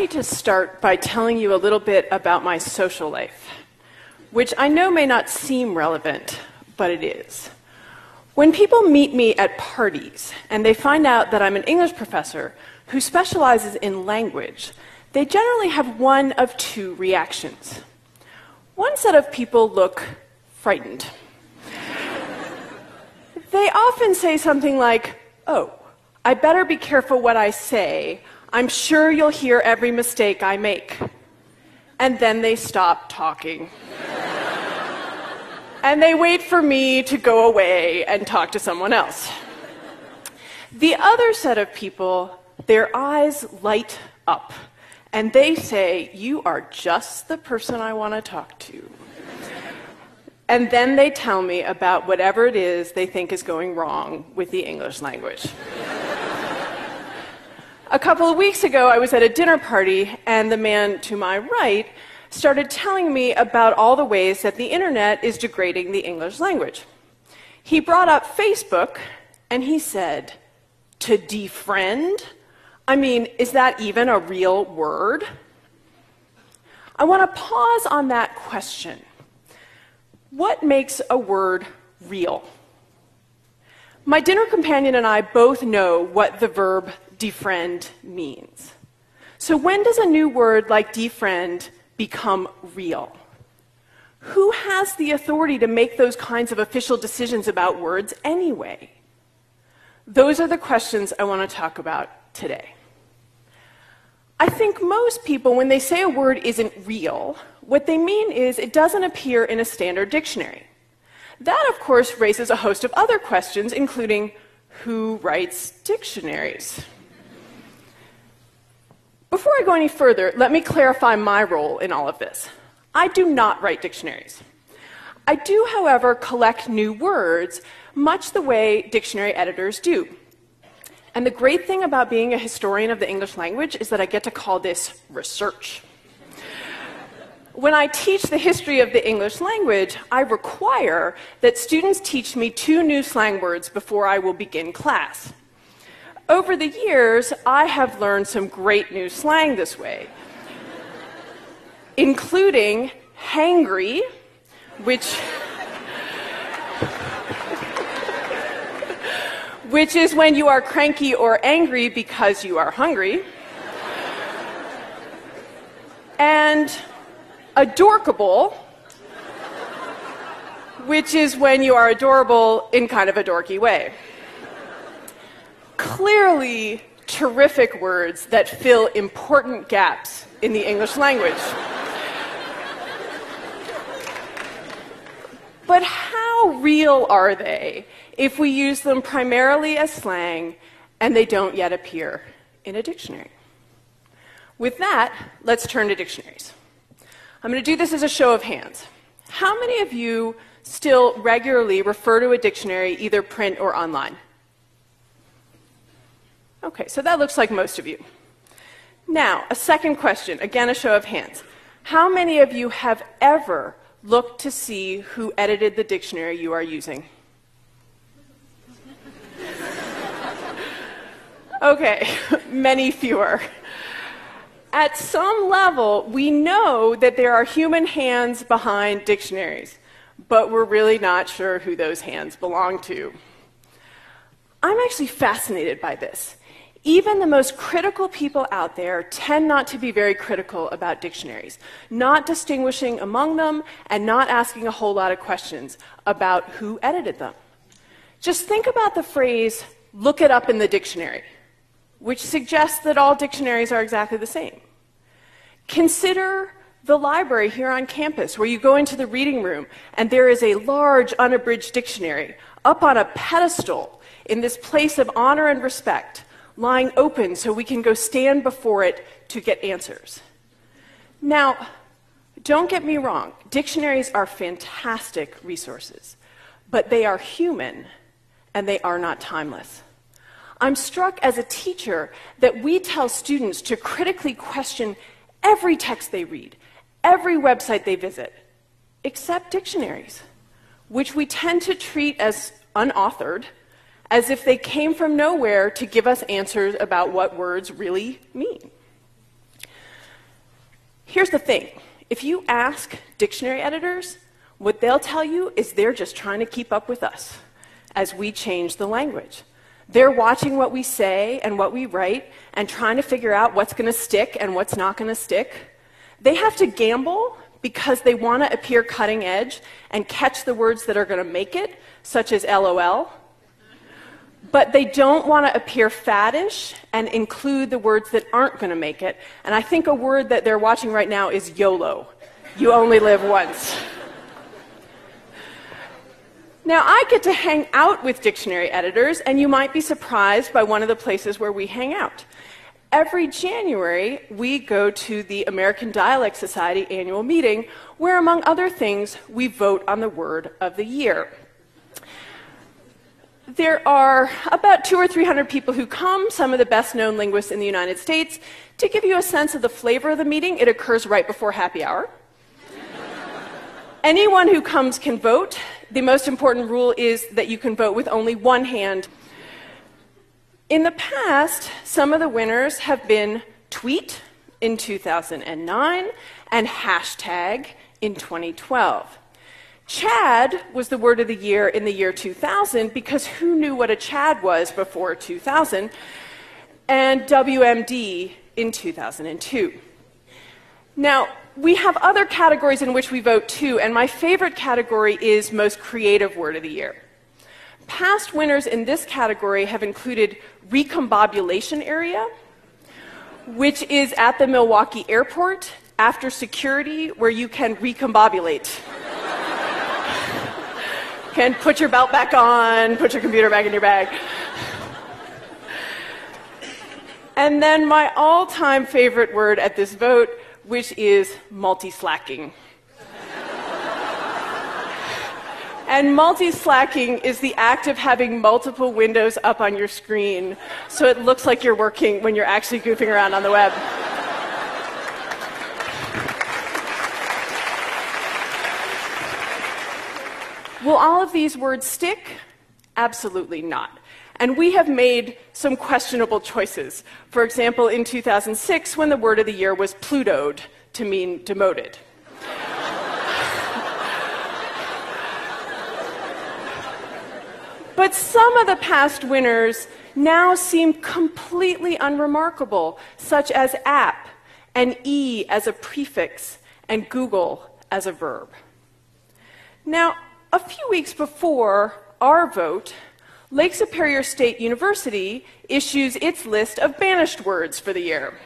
need to start by telling you a little bit about my social life, which I know may not seem relevant, but it is. When people meet me at parties and they find out that I'm an English professor who specializes in language, they generally have one of two reactions. One set of people look frightened. they often say something like, Oh, I better be careful what I say. I'm sure you'll hear every mistake I make. And then they stop talking. and they wait for me to go away and talk to someone else. The other set of people, their eyes light up and they say, You are just the person I want to talk to. And then they tell me about whatever it is they think is going wrong with the English language. A couple of weeks ago, I was at a dinner party, and the man to my right started telling me about all the ways that the internet is degrading the English language. He brought up Facebook, and he said, To defriend? I mean, is that even a real word? I want to pause on that question what makes a word real? My dinner companion and I both know what the verb defriend means. So, when does a new word like defriend become real? Who has the authority to make those kinds of official decisions about words anyway? Those are the questions I want to talk about today. I think most people, when they say a word isn't real, what they mean is it doesn't appear in a standard dictionary. That, of course, raises a host of other questions, including who writes dictionaries? Before I go any further, let me clarify my role in all of this. I do not write dictionaries. I do, however, collect new words, much the way dictionary editors do. And the great thing about being a historian of the English language is that I get to call this research. When I teach the history of the English language, I require that students teach me two new slang words before I will begin class. Over the years, I have learned some great new slang this way, including hangry, which which is when you are cranky or angry because you are hungry. and adorkable, which is when you are adorable in kind of a dorky way. Clearly, terrific words that fill important gaps in the English language. But how real are they if we use them primarily as slang and they don't yet appear in a dictionary. With that, let's turn to dictionaries. I'm going to do this as a show of hands. How many of you still regularly refer to a dictionary, either print or online? Okay, so that looks like most of you. Now, a second question, again, a show of hands. How many of you have ever looked to see who edited the dictionary you are using? Okay, many fewer. At some level, we know that there are human hands behind dictionaries, but we're really not sure who those hands belong to. I'm actually fascinated by this. Even the most critical people out there tend not to be very critical about dictionaries, not distinguishing among them and not asking a whole lot of questions about who edited them. Just think about the phrase, look it up in the dictionary which suggests that all dictionaries are exactly the same. Consider the library here on campus, where you go into the reading room and there is a large unabridged dictionary up on a pedestal in this place of honor and respect, lying open so we can go stand before it to get answers. Now, don't get me wrong, dictionaries are fantastic resources, but they are human and they are not timeless. I'm struck as a teacher that we tell students to critically question every text they read, every website they visit, except dictionaries, which we tend to treat as unauthored, as if they came from nowhere to give us answers about what words really mean. Here's the thing if you ask dictionary editors, what they'll tell you is they're just trying to keep up with us as we change the language. They're watching what we say and what we write and trying to figure out what's going to stick and what's not going to stick. They have to gamble because they want to appear cutting edge and catch the words that are going to make it, such as LOL. But they don't want to appear faddish and include the words that aren't going to make it. And I think a word that they're watching right now is YOLO. You only live once. Now, I get to hang out with dictionary editors, and you might be surprised by one of the places where we hang out. Every January, we go to the American Dialect Society annual meeting, where, among other things, we vote on the word of the year. There are about two or three hundred people who come, some of the best known linguists in the United States. To give you a sense of the flavor of the meeting, it occurs right before happy hour. Anyone who comes can vote. The most important rule is that you can vote with only one hand in the past, some of the winners have been tweet in 2009 and hashtag in 2012. Chad was the word of the year in the year 2000 because who knew what a Chad was before 2000? And WMD in 2002. Now, we have other categories in which we vote too, and my favorite category is most creative word of the year. Past winners in this category have included recombobulation area, which is at the Milwaukee airport after security where you can recombobulate. can put your belt back on, put your computer back in your bag. And then my all time favorite word at this vote, which is multi slacking. And multi-slacking is the act of having multiple windows up on your screen so it looks like you're working when you're actually goofing around on the web. Will all of these words stick? Absolutely not. And we have made some questionable choices. For example, in 2006, when the word of the year was Plutoed to mean demoted. But some of the past winners now seem completely unremarkable, such as app and e as a prefix and Google as a verb. Now, a few weeks before our vote, Lake Superior State University issues its list of banished words for the year.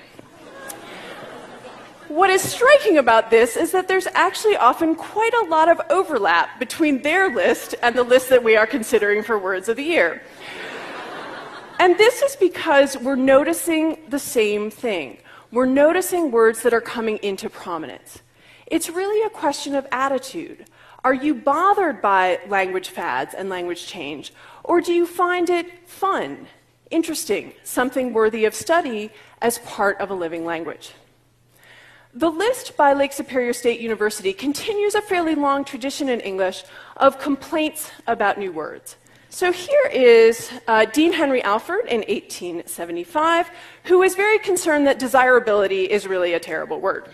What is striking about this is that there's actually often quite a lot of overlap between their list and the list that we are considering for words of the year. And this is because we're noticing the same thing. We're noticing words that are coming into prominence. It's really a question of attitude. Are you bothered by language fads and language change? Or do you find it fun, interesting, something worthy of study as part of a living language? The list by Lake Superior State University continues a fairly long tradition in English of complaints about new words. So here is uh, Dean Henry Alford in 1875, who was very concerned that desirability is really a terrible word.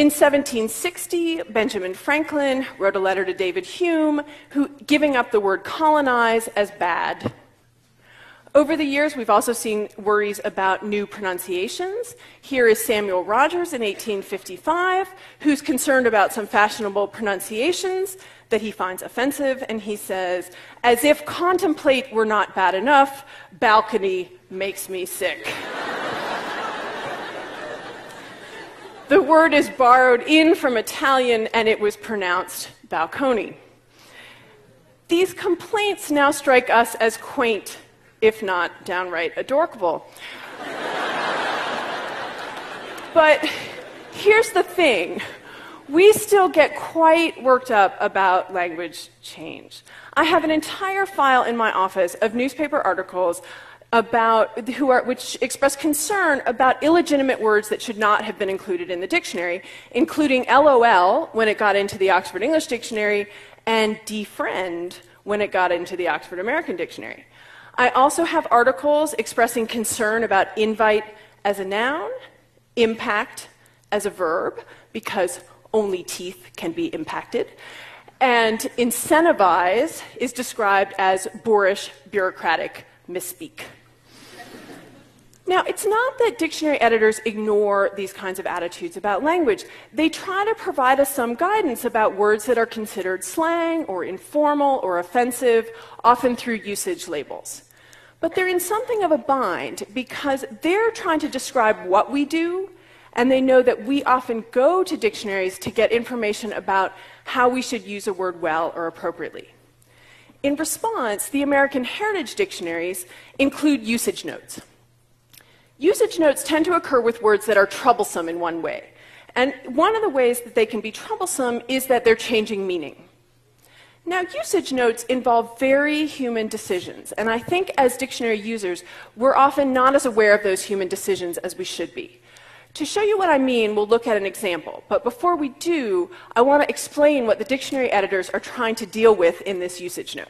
In 1760, Benjamin Franklin wrote a letter to David Hume, who, giving up the word colonize as bad over the years, we've also seen worries about new pronunciations. Here is Samuel Rogers in 1855, who's concerned about some fashionable pronunciations that he finds offensive, and he says, As if contemplate were not bad enough, balcony makes me sick. the word is borrowed in from Italian, and it was pronounced balcony. These complaints now strike us as quaint if not downright adorable. but here's the thing we still get quite worked up about language change. I have an entire file in my office of newspaper articles about who are, which express concern about illegitimate words that should not have been included in the dictionary, including LOL when it got into the Oxford English Dictionary and defriend when it got into the Oxford American Dictionary. I also have articles expressing concern about invite as a noun, impact as a verb because only teeth can be impacted. And incentivize is described as boorish, bureaucratic misspeak. Now, it's not that dictionary editors ignore these kinds of attitudes about language. They try to provide us some guidance about words that are considered slang or informal or offensive, often through usage labels. But they're in something of a bind because they're trying to describe what we do, and they know that we often go to dictionaries to get information about how we should use a word well or appropriately. In response, the American Heritage Dictionaries include usage notes. Usage notes tend to occur with words that are troublesome in one way. And one of the ways that they can be troublesome is that they're changing meaning. Now, usage notes involve very human decisions, and I think as dictionary users, we're often not as aware of those human decisions as we should be. To show you what I mean, we'll look at an example. But before we do, I want to explain what the dictionary editors are trying to deal with in this usage note.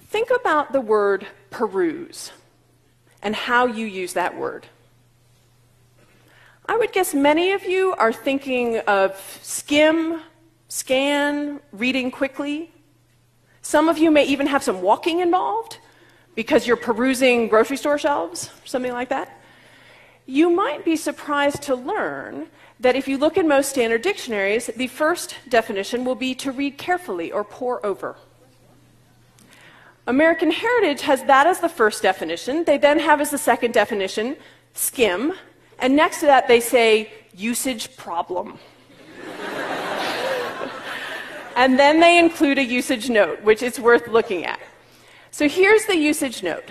Think about the word peruse and how you use that word. I would guess many of you are thinking of skim, scan, reading quickly. Some of you may even have some walking involved because you're perusing grocery store shelves, something like that. You might be surprised to learn that if you look in most standard dictionaries, the first definition will be to read carefully or pore over. American Heritage has that as the first definition. They then have as the second definition skim. And next to that, they say usage problem. and then they include a usage note, which is worth looking at. So here's the usage note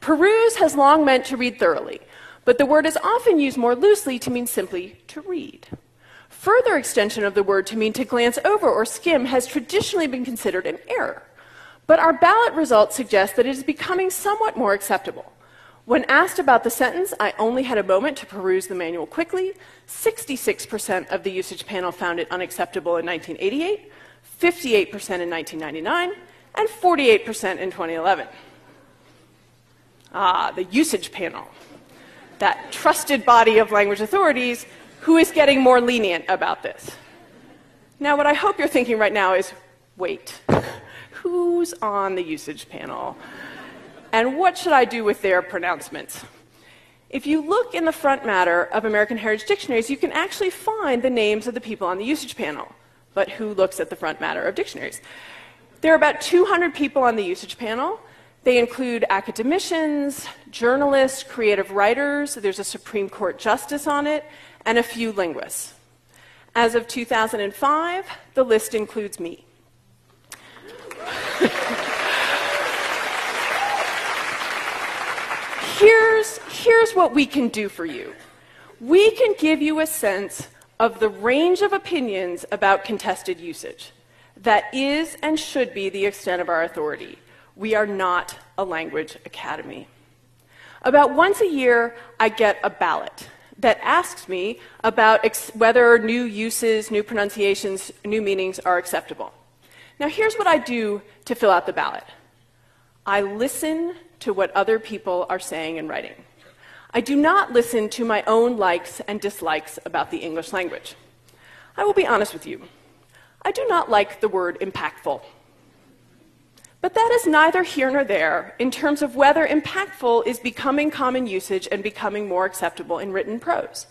Peruse has long meant to read thoroughly, but the word is often used more loosely to mean simply to read. Further extension of the word to mean to glance over or skim has traditionally been considered an error. But our ballot results suggest that it is becoming somewhat more acceptable. When asked about the sentence, I only had a moment to peruse the manual quickly. 66% of the usage panel found it unacceptable in 1988, 58% in 1999, and 48% in 2011. Ah, the usage panel. That trusted body of language authorities who is getting more lenient about this. Now, what I hope you're thinking right now is wait who's on the usage panel and what should I do with their pronouncements. If you look in the front matter of American Heritage Dictionaries, you can actually find the names of the people on the usage panel. But who looks at the front matter of dictionaries? There are about 200 people on the usage panel. They include academicians, journalists, creative writers, there's a Supreme Court justice on it, and a few linguists. As of 2005, the list includes me. Here's, here's what we can do for you we can give you a sense of the range of opinions about contested usage. That is and should be the extent of our authority. We are not a language academy. About once a year, I get a ballot that asks me about whether new uses, new pronunciations, new meanings are acceptable. Now, here's what I do to fill out the ballot I listen to what other people are saying and writing. I do not listen to my own likes and dislikes about the English language. I will be honest with you. I do not like the word impactful. But that is neither here nor there in terms of whether impactful is becoming common usage and becoming more acceptable in written prose.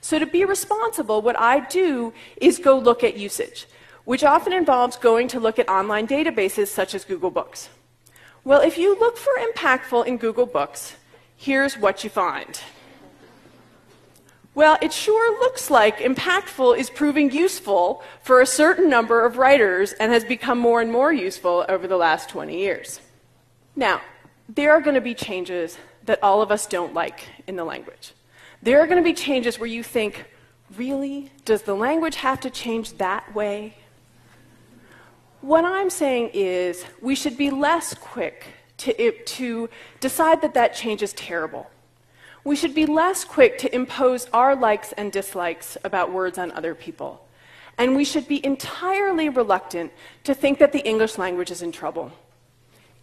So, to be responsible, what I do is go look at usage which often involves going to look at online databases such as Google Books. Well, if you look for impactful in Google Books, here's what you find. Well, it sure looks like impactful is proving useful for a certain number of writers and has become more and more useful over the last 20 years. Now, there are going to be changes that all of us don't like in the language. There are going to be changes where you think, really? Does the language have to change that way? What I'm saying is we should be less quick to, to decide that that change is terrible. We should be less quick to impose our likes and dislikes about words on other people. And we should be entirely reluctant to think that the English language is in trouble.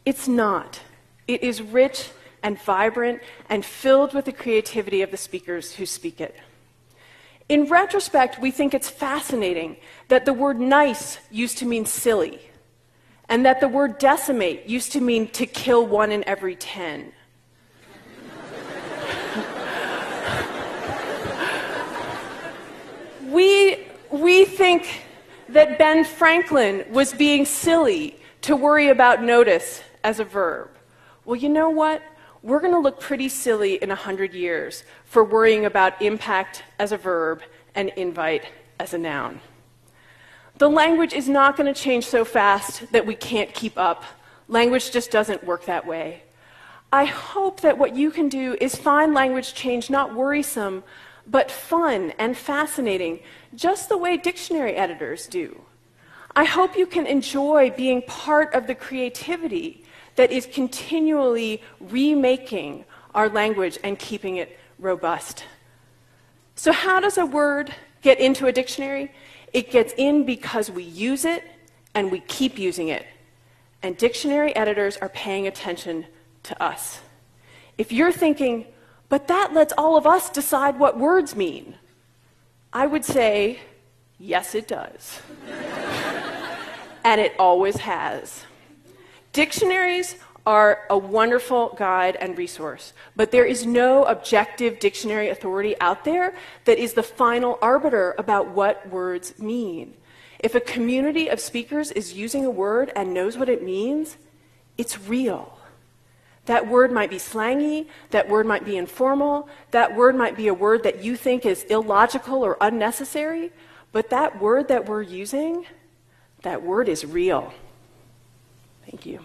It's not. It is rich and vibrant and filled with the creativity of the speakers who speak it. In retrospect, we think it's fascinating that the word nice used to mean silly, and that the word decimate used to mean to kill one in every ten. we, we think that Ben Franklin was being silly to worry about notice as a verb. Well, you know what? We're going to look pretty silly in 100 years for worrying about impact as a verb and invite as a noun. The language is not going to change so fast that we can't keep up. Language just doesn't work that way. I hope that what you can do is find language change not worrisome, but fun and fascinating, just the way dictionary editors do. I hope you can enjoy being part of the creativity that is continually remaking our language and keeping it robust. So, how does a word get into a dictionary? It gets in because we use it and we keep using it. And dictionary editors are paying attention to us. If you're thinking, but that lets all of us decide what words mean, I would say, yes, it does. and it always has. Dictionaries are a wonderful guide and resource, but there is no objective dictionary authority out there that is the final arbiter about what words mean. If a community of speakers is using a word and knows what it means, it's real. That word might be slangy, that word might be informal, that word might be a word that you think is illogical or unnecessary, but that word that we're using, that word is real. Thank you.